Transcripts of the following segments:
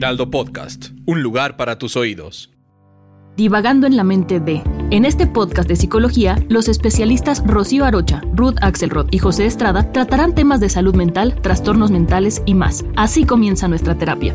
Podcast, un lugar para tus oídos. Divagando en la mente de. En este podcast de psicología, los especialistas Rocío Arocha, Ruth Axelrod y José Estrada tratarán temas de salud mental, trastornos mentales y más. Así comienza nuestra terapia.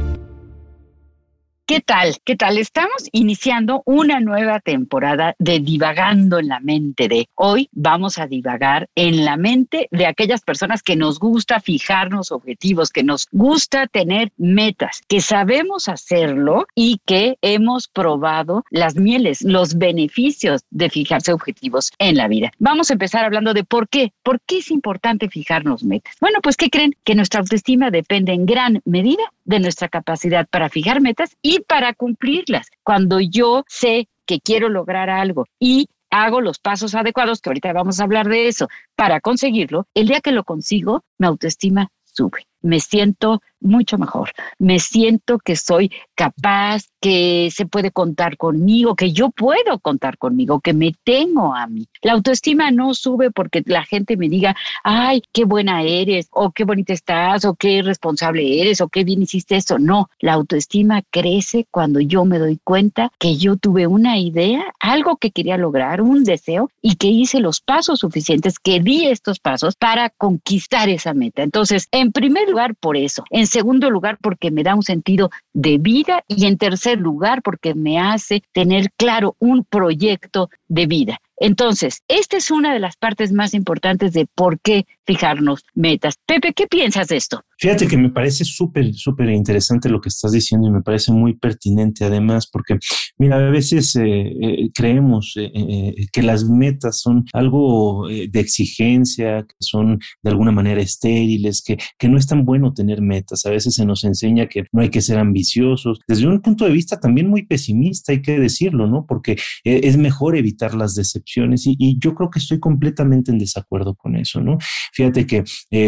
¿Qué tal? ¿Qué tal? Estamos iniciando una nueva temporada de Divagando en la mente de hoy. Vamos a divagar en la mente de aquellas personas que nos gusta fijarnos objetivos, que nos gusta tener metas, que sabemos hacerlo y que hemos probado las mieles, los beneficios de fijarse objetivos en la vida. Vamos a empezar hablando de por qué. ¿Por qué es importante fijarnos metas? Bueno, pues ¿qué creen? Que nuestra autoestima depende en gran medida de nuestra capacidad para fijar metas y para cumplirlas. Cuando yo sé que quiero lograr algo y hago los pasos adecuados, que ahorita vamos a hablar de eso, para conseguirlo, el día que lo consigo, mi autoestima sube. Me siento mucho mejor. Me siento que soy capaz, que se puede contar conmigo, que yo puedo contar conmigo, que me tengo a mí. La autoestima no sube porque la gente me diga, ay, qué buena eres, o qué bonita estás, o qué responsable eres, o qué bien hiciste eso. No, la autoestima crece cuando yo me doy cuenta que yo tuve una idea, algo que quería lograr, un deseo, y que hice los pasos suficientes, que di estos pasos para conquistar esa meta. Entonces, en primer lugar, por eso. En segundo lugar, porque me da un sentido de vida y en tercer lugar, porque me hace tener claro un proyecto de vida. Entonces, esta es una de las partes más importantes de por qué fijarnos metas. Pepe, ¿qué piensas de esto? Fíjate que me parece súper, súper interesante lo que estás diciendo y me parece muy pertinente además, porque, mira, a veces eh, eh, creemos eh, que las metas son algo de exigencia, que son de alguna manera estériles, que, que no es tan bueno tener metas. A veces se nos enseña que no hay que ser ambiciosos. Desde un punto de vista también muy pesimista, hay que decirlo, ¿no? Porque es mejor evitar las decepciones y, y yo creo que estoy completamente en desacuerdo con eso, ¿no? Fíjate que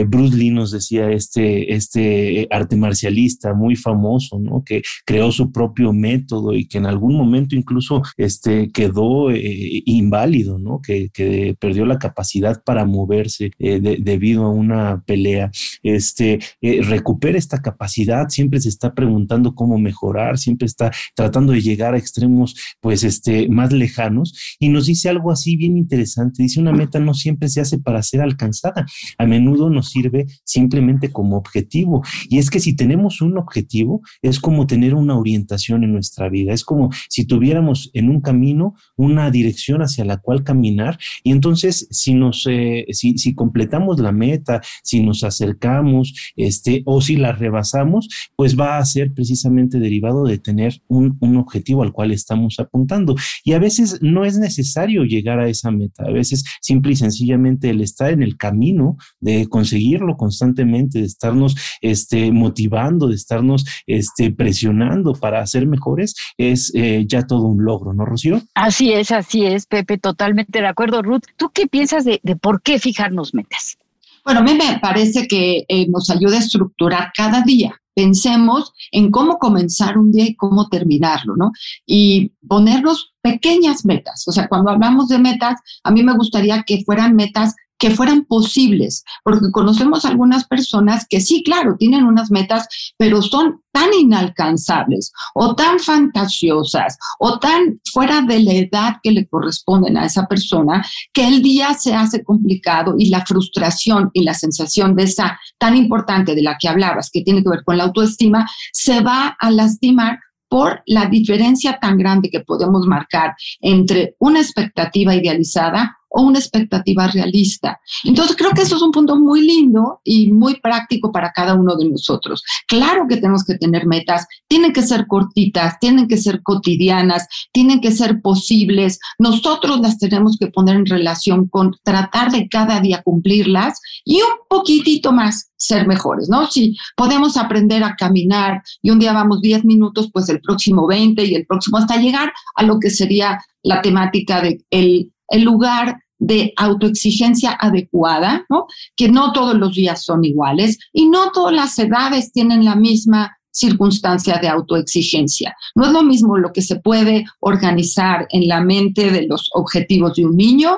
Bruce Lee nos decía este este, arte marcialista muy famoso, ¿no? Que creó su propio método y que en algún momento incluso este, quedó eh, inválido, ¿no? Que, perdió la capacidad para moverse eh, debido a una pelea. Este, eh, recupera esta capacidad, siempre se está preguntando cómo mejorar, siempre está tratando de llegar a extremos, pues, este, más lejanos y nos dice algo así bien interesante. Dice, una meta no siempre se hace para ser alcanzada, a menudo nos sirve simplemente como objetivo. Y es que si tenemos un objetivo, es como tener una orientación en nuestra vida. Es como si tuviéramos en un camino una dirección hacia la cual caminar. Y entonces, si nos, eh, si, completamos la meta, si nos acercamos, este, o si la rebasamos, pues va a ser precisamente derivado de tener un, un objetivo al cual estamos apuntando. Y a veces no es necesario llegar a esa meta. A veces simple y sencillamente el estar en el camino de conseguirlo constantemente, de estar este, motivando, de estarnos este, presionando para ser mejores, es eh, ya todo un logro, ¿no, Rocío? Así es, así es, Pepe, totalmente de acuerdo. Ruth, ¿tú qué piensas de, por qué fijarnos metas? Bueno, a mí me parece que eh, nos ayuda a estructurar cada día. Pensemos en cómo comenzar un día y cómo terminarlo, ¿no? Y ponernos pequeñas metas. O sea, cuando hablamos de metas, a mí me gustaría que fueran metas que fueran posibles, porque conocemos algunas personas que sí, claro, tienen unas metas, pero son tan inalcanzables o tan fantasiosas o tan fuera de la edad que le corresponden a esa persona, que el día se hace complicado y la frustración y la sensación de esa tan importante de la que hablabas, que tiene que ver con la autoestima, se va a lastimar por la diferencia tan grande que podemos marcar entre una expectativa idealizada o una expectativa realista. Entonces creo que eso es un punto muy lindo y muy práctico para cada uno de nosotros. Claro que tenemos que tener metas, tienen que ser cortitas, tienen que ser cotidianas, tienen que ser posibles. Nosotros las tenemos que poner en relación con tratar de cada día cumplirlas y un poquitito más ser mejores, ¿no? Si podemos aprender a caminar y un día vamos 10 minutos, pues el próximo 20 y el próximo hasta llegar a lo que sería la temática de el, el lugar de autoexigencia adecuada, ¿no? Que no todos los días son iguales y no todas las edades tienen la misma circunstancia de autoexigencia. No es lo mismo lo que se puede organizar en la mente de los objetivos de un niño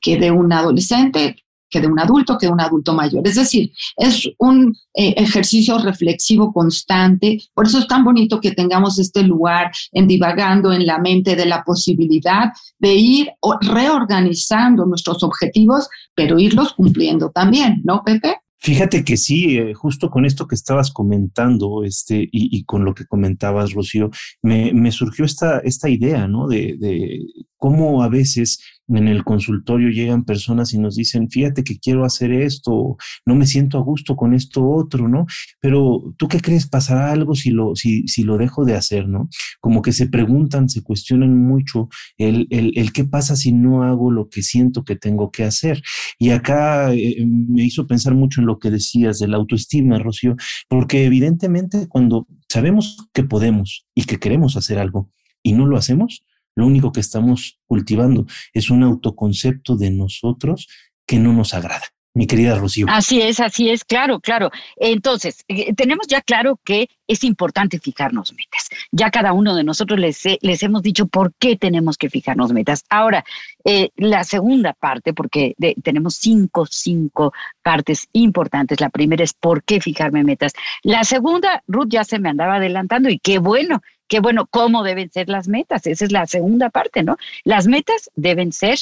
que de un adolescente, que de un adulto, que de un adulto mayor. Es decir, es un eh, ejercicio reflexivo constante. Por eso es tan bonito que tengamos este lugar en divagando en la mente de la posibilidad de ir reorganizando nuestros objetivos, pero irlos cumpliendo también, ¿no, Pepe? Fíjate que sí, eh, justo con esto que estabas comentando, este, y, con lo que comentabas, Rocío, me, surgió esta, esta idea, ¿no? De, cómo a veces en el consultorio llegan personas y nos dicen, fíjate que quiero hacer esto, no me siento a gusto con esto otro, ¿no? Pero tú qué crees, pasará algo si lo, si, si lo dejo de hacer, ¿no? Como que se preguntan, se cuestionan mucho el, el, el qué pasa si no hago lo que siento que tengo que hacer. Y acá eh, me hizo pensar mucho en lo que decías de la autoestima, Rocío, porque evidentemente cuando sabemos que podemos y que queremos hacer algo y no lo hacemos, lo único que estamos cultivando es un autoconcepto de nosotros que no nos agrada. Mi querida Rocío. Así es, así es, claro, claro. Entonces, eh, tenemos ya claro que es importante fijarnos metas. Ya cada uno de nosotros les, les hemos dicho por qué tenemos que fijarnos metas. Ahora, eh, la segunda parte, porque tenemos cinco, cinco partes importantes. La primera es por qué fijarme metas. La segunda, Ruth ya se me andaba adelantando y qué bueno, qué bueno, cómo deben ser las metas. Esa es la segunda parte, ¿no? Las metas deben ser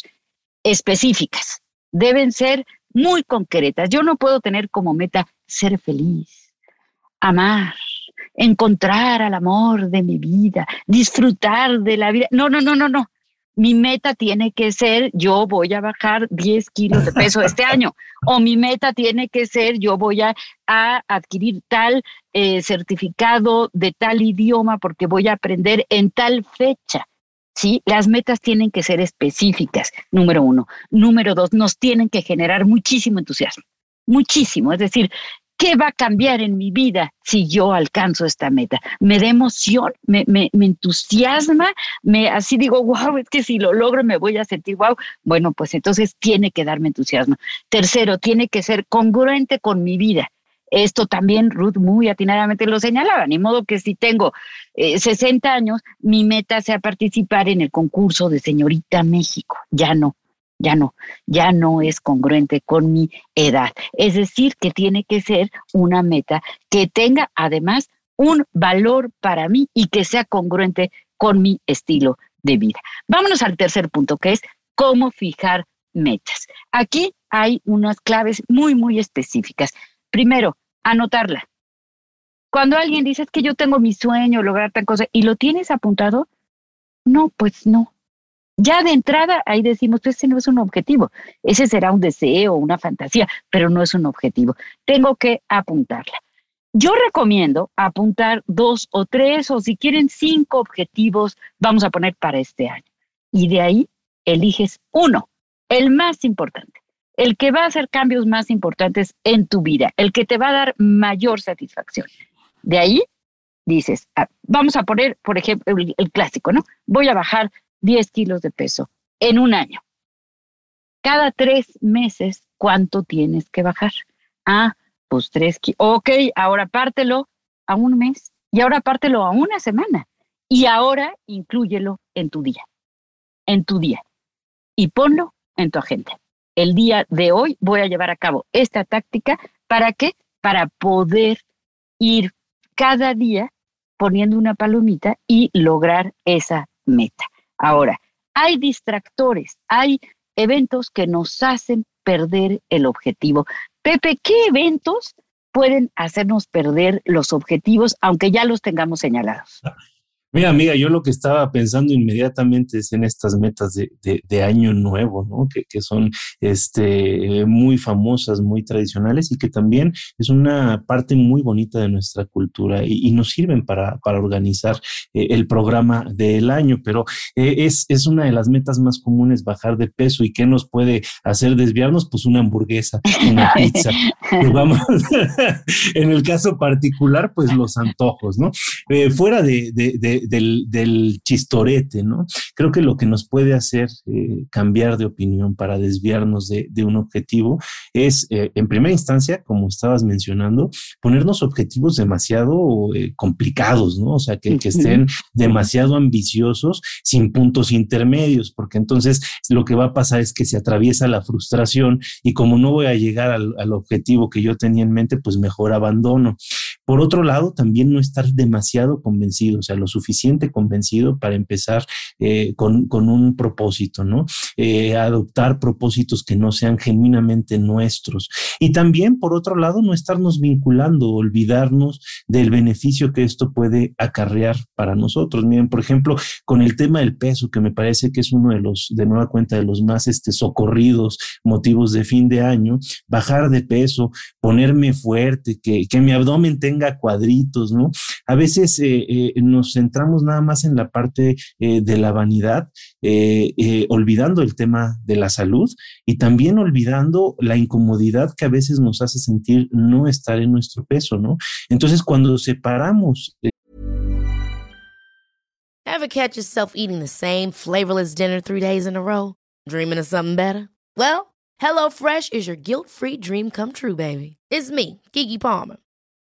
específicas, deben ser muy concretas. Yo no puedo tener como meta ser feliz, amar, encontrar al amor de mi vida, disfrutar de la vida. No, no, no, no, no mi meta tiene que ser yo voy a bajar 10 kilos de peso este año o mi meta tiene que ser yo voy a, adquirir tal eh, certificado de tal idioma porque voy a aprender en tal fecha. ¿sí? Las metas tienen que ser específicas, número uno. Número dos, nos tienen que generar muchísimo entusiasmo, muchísimo. Es decir, ¿Qué va a cambiar en mi vida si yo alcanzo esta meta? Me da emoción, me, me, entusiasma, me así digo, wow, es que si lo logro me voy a sentir wow. Bueno, pues entonces tiene que darme entusiasmo. Tercero, tiene que ser congruente con mi vida. Esto también Ruth muy atinadamente lo señalaba, ni modo que si tengo 60 eh, años, mi meta sea participar en el concurso de Señorita México. Ya no ya no, ya no es congruente con mi edad. Es decir, que tiene que ser una meta que tenga además un valor para mí y que sea congruente con mi estilo de vida. Vámonos al tercer punto, que es cómo fijar metas. Aquí hay unas claves muy, muy específicas. Primero, anotarla. Cuando alguien dice que yo tengo mi sueño, lograr tal cosa, y lo tienes apuntado, no, pues no, ya de entrada ahí decimos, pues ese no es un objetivo, ese será un deseo, una fantasía, pero no es un objetivo. Tengo que apuntarla. Yo recomiendo apuntar dos o tres o si quieren cinco objetivos, vamos a poner para este año. Y de ahí eliges uno, el más importante, el que va a hacer cambios más importantes en tu vida, el que te va a dar mayor satisfacción. De ahí dices, ah, vamos a poner, por ejemplo, el clásico, ¿no? Voy a bajar 10 kilos de peso en un año. Cada tres meses, ¿cuánto tienes que bajar? Ah, pues tres kilos. Ok, ahora pártelo a un mes y ahora pártelo a una semana y ahora inclúyelo en tu día, en tu día y ponlo en tu agenda. El día de hoy voy a llevar a cabo esta táctica. ¿Para qué? Para poder ir cada día poniendo una palomita y lograr esa meta. Ahora, hay distractores, hay eventos que nos hacen perder el objetivo. Pepe, ¿qué eventos pueden hacernos perder los objetivos aunque ya los tengamos señalados? Mira, amiga, yo lo que estaba pensando inmediatamente es en estas metas de, año nuevo, ¿no? Que, que, son este, muy famosas, muy tradicionales y que también es una parte muy bonita de nuestra cultura y, nos sirven para, para organizar eh, el programa del año. Pero eh, es, es una de las metas más comunes bajar de peso y qué nos puede hacer desviarnos, pues una hamburguesa, una pizza. vamos, en el caso particular, pues los antojos, ¿no? Eh, fuera de del, chistorete, ¿no? Creo que lo que nos puede hacer eh, cambiar de opinión para desviarnos de, un objetivo es, eh, en primera instancia, como estabas mencionando, ponernos objetivos demasiado eh, complicados, ¿no? O sea, que, estén demasiado ambiciosos sin puntos intermedios, porque entonces lo que va a pasar es que se atraviesa la frustración y como no voy a llegar al, al objetivo que yo tenía en mente, pues mejor abandono. Por otro lado, también no estar demasiado convencido, o sea, lo suficiente convencido para empezar eh, con, un propósito, ¿no? Eh, adoptar propósitos que no sean genuinamente nuestros. Y también, por otro lado, no estarnos vinculando, olvidarnos del beneficio que esto puede acarrear para nosotros. Miren, por ejemplo, con el tema del peso, que me parece que es uno de los, de nueva cuenta, de los más este, socorridos motivos de fin de año, bajar de peso, ponerme fuerte, que, que mi abdomen tenga cuadritos, ¿no? A veces eh, nos centramos nada más en la parte eh, de la vanidad, eh, eh, olvidando el tema de la salud y también olvidando la incomodidad que a veces nos hace sentir no estar en nuestro peso, ¿no? Entonces, cuando separamos... Ever catch yourself eating the same flavorless dinner three days in a row? Dreaming of something better? Well, HelloFresh is your guilt-free dream come true, baby. It's me, Kiki Palmer.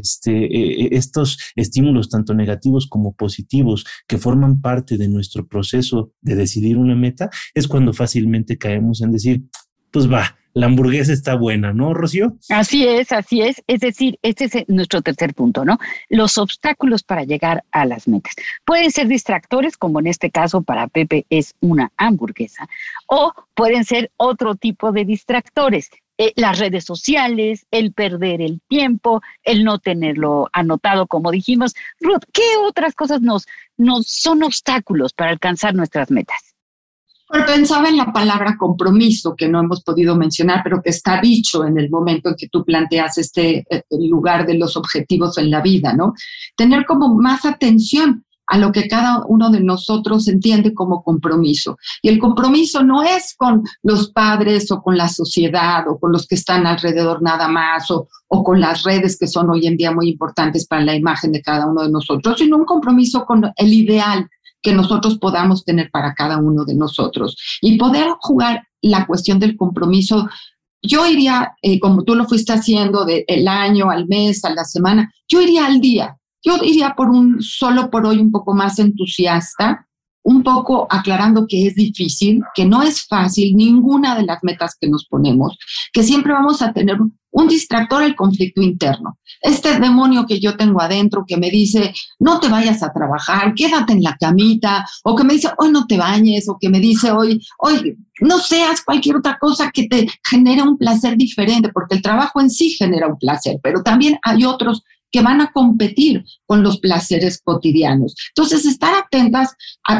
Este, eh, eh, estos estímulos, tanto negativos como positivos, que forman parte de nuestro proceso de decidir una meta, es cuando fácilmente caemos en decir, pues va, la hamburguesa está buena, ¿no, Rocío? Así es, así es. Es decir, este es nuestro tercer punto, ¿no? Los obstáculos para llegar a las metas. Pueden ser distractores, como en este caso para Pepe es una hamburguesa, o pueden ser otro tipo de distractores. Eh, las redes sociales, el perder el tiempo, el no tenerlo anotado, como dijimos. Ruth, ¿qué otras cosas nos, son obstáculos para alcanzar nuestras metas? Pensaba en la palabra compromiso, que no hemos podido mencionar, pero que está dicho en el momento en que tú planteas este eh, lugar de los objetivos en la vida, ¿no? Tener como más atención a lo que cada uno de nosotros entiende como compromiso. Y el compromiso no es con los padres o con la sociedad o con los que están alrededor nada más o, o con las redes que son hoy en día muy importantes para la imagen de cada uno de nosotros, sino un compromiso con el ideal que nosotros podamos tener para cada uno de nosotros y poder jugar la cuestión del compromiso yo iría, eh, como tú lo fuiste haciendo, del año al mes, a la semana, yo iría al día. Yo iría por un solo por hoy un poco más entusiasta, un poco aclarando que es difícil, que no es fácil ninguna de las metas que nos ponemos, que siempre vamos a tener un distractor el conflicto interno. Este demonio que yo tengo adentro que me dice, no te vayas a trabajar, quédate en la camita, o que me dice, hoy no te bañes, o que me dice, hoy, hoy no seas cualquier otra cosa que te genere un placer diferente, porque el trabajo en sí genera un placer, pero también hay otros que van a competir con los placeres cotidianos. Entonces, estar atentas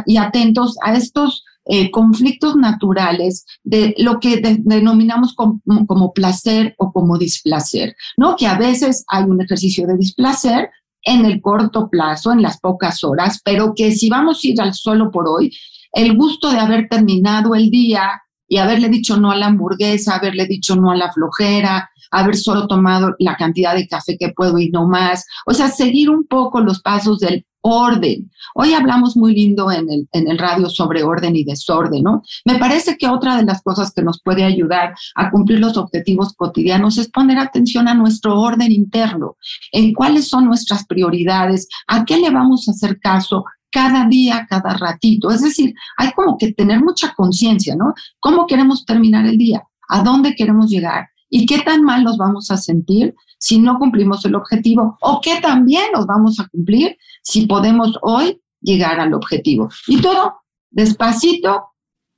y atentos a estos eh, conflictos naturales de lo que denominamos como, como, placer o como displacer, ¿no? Que a veces hay un ejercicio de displacer en el corto plazo, en las pocas horas, pero que si vamos a ir al solo por hoy, el gusto de haber terminado el día y haberle dicho no a la hamburguesa, haberle dicho no a la flojera, haber solo tomado la cantidad de café que puedo y no más. O sea, seguir un poco los pasos del orden. Hoy hablamos muy lindo en el, en el radio sobre orden y desorden, ¿no? Me parece que otra de las cosas que nos puede ayudar a cumplir los objetivos cotidianos es poner atención a nuestro orden interno, en cuáles son nuestras prioridades, a qué le vamos a hacer caso cada día, cada ratito. Es decir, hay como que tener mucha conciencia, ¿no? ¿Cómo queremos terminar el día? ¿A dónde queremos llegar? y qué tan mal nos vamos a sentir si no cumplimos el objetivo o qué tan bien nos vamos a cumplir si podemos hoy llegar al objetivo. Y todo despacito,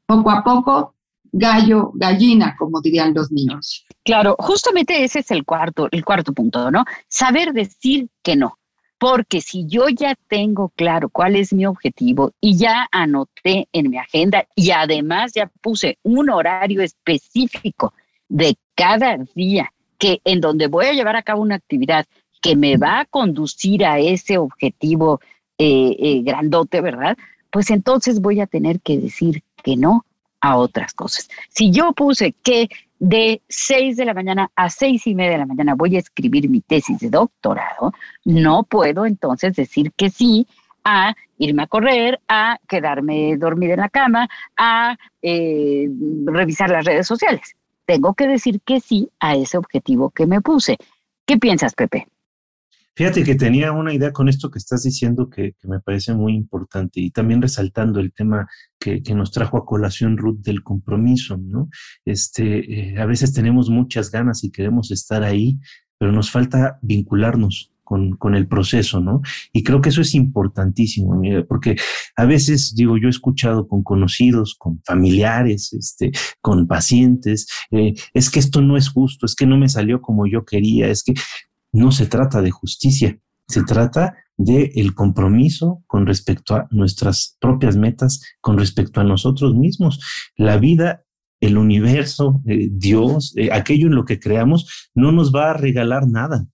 poco a poco, gallo, gallina, como dirían los niños. Claro, justamente ese es el cuarto, el cuarto punto, ¿no? Saber decir que no. Porque si yo ya tengo claro cuál es mi objetivo y ya anoté en mi agenda y además ya puse un horario específico de cada día que en donde voy a llevar a cabo una actividad que me va a conducir a ese objetivo eh, eh, grandote, ¿verdad? Pues entonces voy a tener que decir que no a otras cosas. Si yo puse que de 6 de la mañana a seis y media de la mañana voy a escribir mi tesis de doctorado, no puedo entonces decir que sí a irme a correr, a quedarme dormida en la cama, a eh, revisar las redes sociales. Tengo que decir que sí a ese objetivo que me puse. ¿Qué piensas, Pepe? Fíjate que tenía una idea con esto que estás diciendo que, me parece muy importante y también resaltando el tema que, nos trajo a colación Ruth del compromiso, ¿no? Este, eh, a veces tenemos muchas ganas y queremos estar ahí, pero nos falta vincularnos con, con, el proceso, ¿no? Y creo que eso es importantísimo, porque a veces, digo, yo he escuchado con conocidos, con familiares, este, con pacientes, eh, es que esto no es justo, es que no me salió como yo quería, es que no se trata de justicia, se trata de el compromiso con respecto a nuestras propias metas, con respecto a nosotros mismos. La vida, el universo, eh, Dios, eh, aquello en lo que creamos, no nos va a regalar nada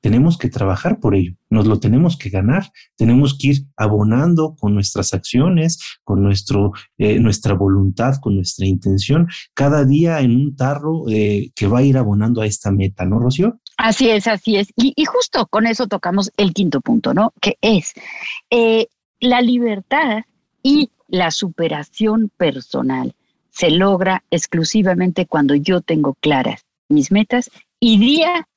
tenemos que trabajar por ello, nos lo tenemos que ganar, tenemos que ir abonando con nuestras acciones, con nuestro, eh, nuestra voluntad, con nuestra intención, cada día en un tarro que va a ir abonando a esta meta, ¿no, Rocío? Así es, así es. Y, justo con eso tocamos el quinto punto, ¿no? Que es eh, la libertad y la superación personal se logra exclusivamente cuando yo tengo claras mis metas y día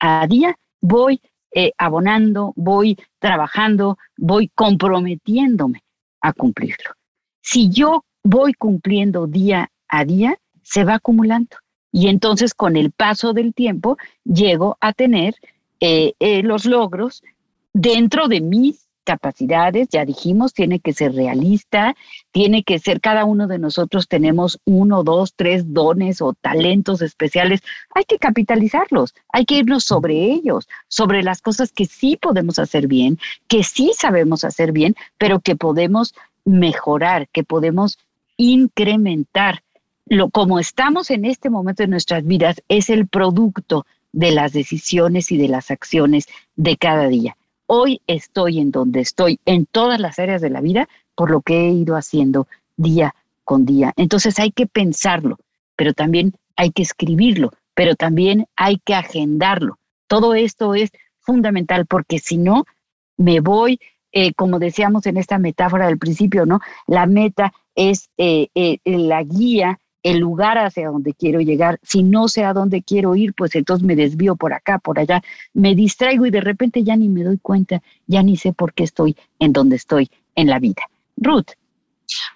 a día voy eh, abonando, voy trabajando, voy comprometiéndome a cumplirlo. Si yo voy cumpliendo día a día, se va acumulando. Y entonces con el paso del tiempo llego a tener eh, eh, los logros dentro de mis capacidades, ya dijimos, tiene que ser realista, tiene que ser, cada uno de nosotros tenemos uno, dos, tres dones o talentos especiales, hay que capitalizarlos, hay que irnos sobre ellos, sobre las cosas que sí podemos hacer bien, que sí sabemos hacer bien, pero que podemos mejorar, que podemos incrementar. Lo, como estamos en este momento de nuestras vidas, es el producto de las decisiones y de las acciones de cada día. Hoy estoy en donde estoy en todas las áreas de la vida por lo que he ido haciendo día con día. Entonces hay que pensarlo, pero también hay que escribirlo, pero también hay que agendarlo. Todo esto es fundamental porque si no, me voy, eh, como decíamos en esta metáfora del principio, ¿no? La meta es eh, eh, la guía el lugar hacia donde quiero llegar. Si no sé a dónde quiero ir, pues entonces me desvío por acá, por allá, me distraigo y de repente ya ni me doy cuenta, ya ni sé por qué estoy en donde estoy en la vida. Ruth.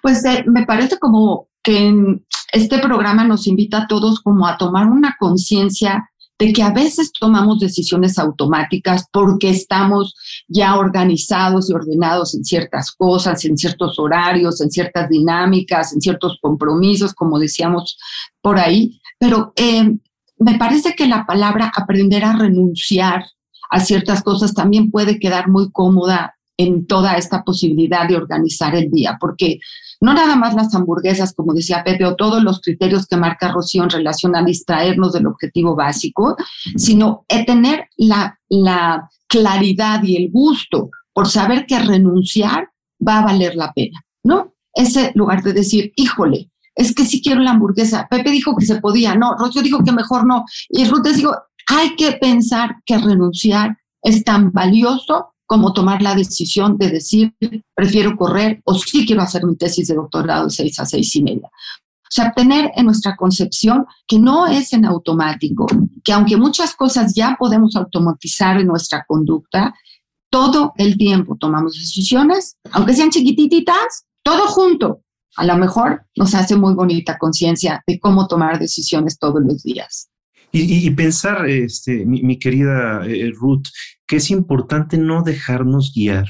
Pues eh, me parece como que este programa nos invita a todos como a tomar una conciencia de que a veces tomamos decisiones automáticas porque estamos ya organizados y ordenados en ciertas cosas, en ciertos horarios, en ciertas dinámicas, en ciertos compromisos, como decíamos por ahí. Pero eh, me parece que la palabra aprender a renunciar a ciertas cosas también puede quedar muy cómoda en toda esta posibilidad de organizar el día, porque no nada más las hamburguesas, como decía Pepe, o todos los criterios que marca Rocío en relación a distraernos del objetivo básico, sino tener la, la claridad y el gusto por saber que renunciar va a valer la pena, ¿no? Ese lugar de decir, híjole, es que sí quiero la hamburguesa. Pepe dijo que se podía, no, Rocío dijo que mejor no. Y Ruth dijo, hay que pensar que renunciar es tan valioso como tomar la decisión de decir, prefiero correr o sí quiero hacer mi tesis de doctorado de seis a seis y media. O sea, tener en nuestra concepción que no es en automático, que aunque muchas cosas ya podemos automatizar en nuestra conducta, todo el tiempo tomamos decisiones, aunque sean chiquititas, todo junto. A lo mejor nos hace muy bonita conciencia de cómo tomar decisiones todos los días. Y, pensar, este, mi, querida eh, Ruth, que es importante no dejarnos guiar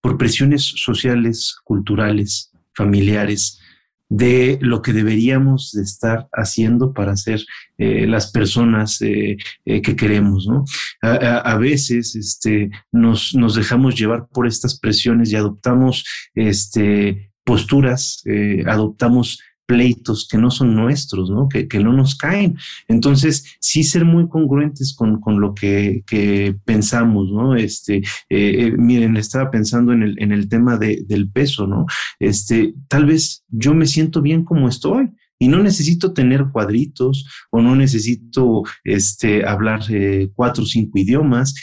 por presiones sociales, culturales, familiares, de lo que deberíamos de estar haciendo para ser eh, las personas eh, que queremos, ¿no? A, veces este, nos, nos, dejamos llevar por estas presiones y adoptamos este, posturas, adoptamos pleitos que no son nuestros, ¿no? Que, no nos caen. Entonces, sí ser muy congruentes con, lo que, pensamos, ¿no? Este, eh, eh, miren, estaba pensando en el, en el tema del peso, ¿no? Este, tal vez yo me siento bien como estoy. Y no necesito tener cuadritos o no necesito este, hablar eh, cuatro o cinco idiomas.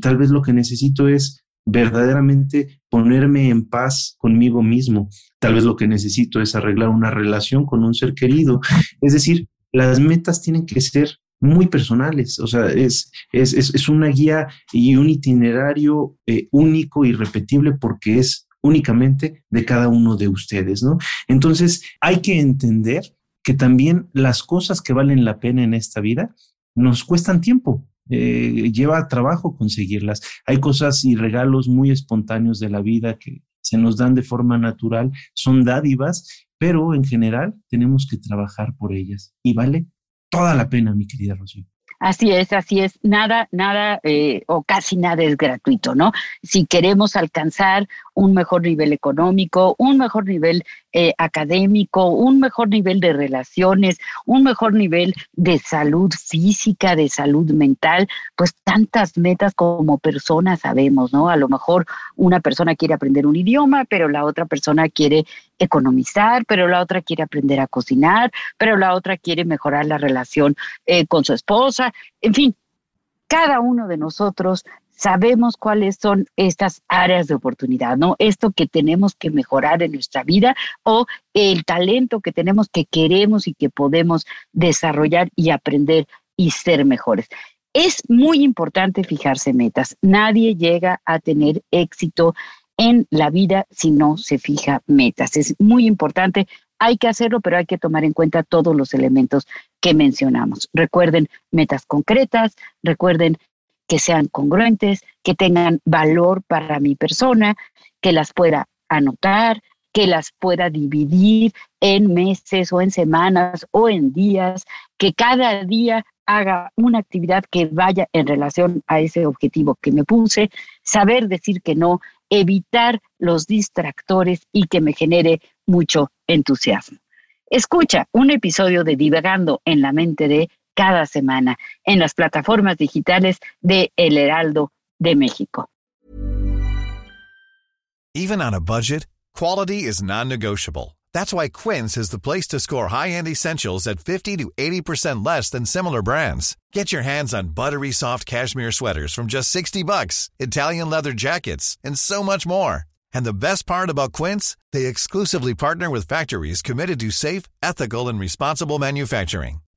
tal vez lo que necesito es verdaderamente ponerme en paz conmigo mismo. Tal vez lo que necesito es arreglar una relación con un ser querido. Es decir, las metas tienen que ser muy personales, o sea, es, es, una guía y un itinerario eh, único y repetible porque es únicamente de cada uno de ustedes, ¿no? Entonces, hay que entender que también las cosas que valen la pena en esta vida nos cuestan tiempo, eh, lleva trabajo conseguirlas. Hay cosas y regalos muy espontáneos de la vida que se nos dan de forma natural, son dádivas, pero en general tenemos que trabajar por ellas y vale toda la pena, mi querida Rocío. Así es, así es. Nada, nada eh, o casi nada es gratuito, ¿no? Si queremos alcanzar un mejor nivel económico, un mejor nivel eh, académico, un mejor nivel de relaciones, un mejor nivel de salud física, de salud mental, pues tantas metas como personas sabemos, ¿no? A lo mejor una persona quiere aprender un idioma, pero la otra persona quiere economizar, pero la otra quiere aprender a cocinar, pero la otra quiere mejorar la relación eh, con su esposa, en fin, cada uno de nosotros sabemos cuáles son estas áreas de oportunidad, ¿no? Esto que tenemos que mejorar en nuestra vida o el talento que tenemos que queremos y que podemos desarrollar y aprender y ser mejores. Es muy importante fijarse metas. Nadie llega a tener éxito en la vida si no se fija metas. Es muy importante. Hay que hacerlo, pero hay que tomar en cuenta todos los elementos que mencionamos. Recuerden metas concretas, recuerden que sean congruentes, que tengan valor para mi persona, que las pueda anotar, que las pueda dividir en meses o en semanas o en días, que cada día haga una actividad que vaya en relación a ese objetivo que me puse, saber decir que no, evitar los distractores y que me genere mucho entusiasmo. Escucha un episodio de Divagando en la mente de cada semana en las plataformas digitales de El Heraldo de México. Even on a budget, quality is non-negotiable. That's why Quince is the place to score high-end essentials at 50 to 80% less than similar brands. Get your hands on buttery soft cashmere sweaters from just 60 bucks, Italian leather jackets, and so much more. And the best part about Quince, they exclusively partner with factories committed to safe, ethical, and responsible manufacturing.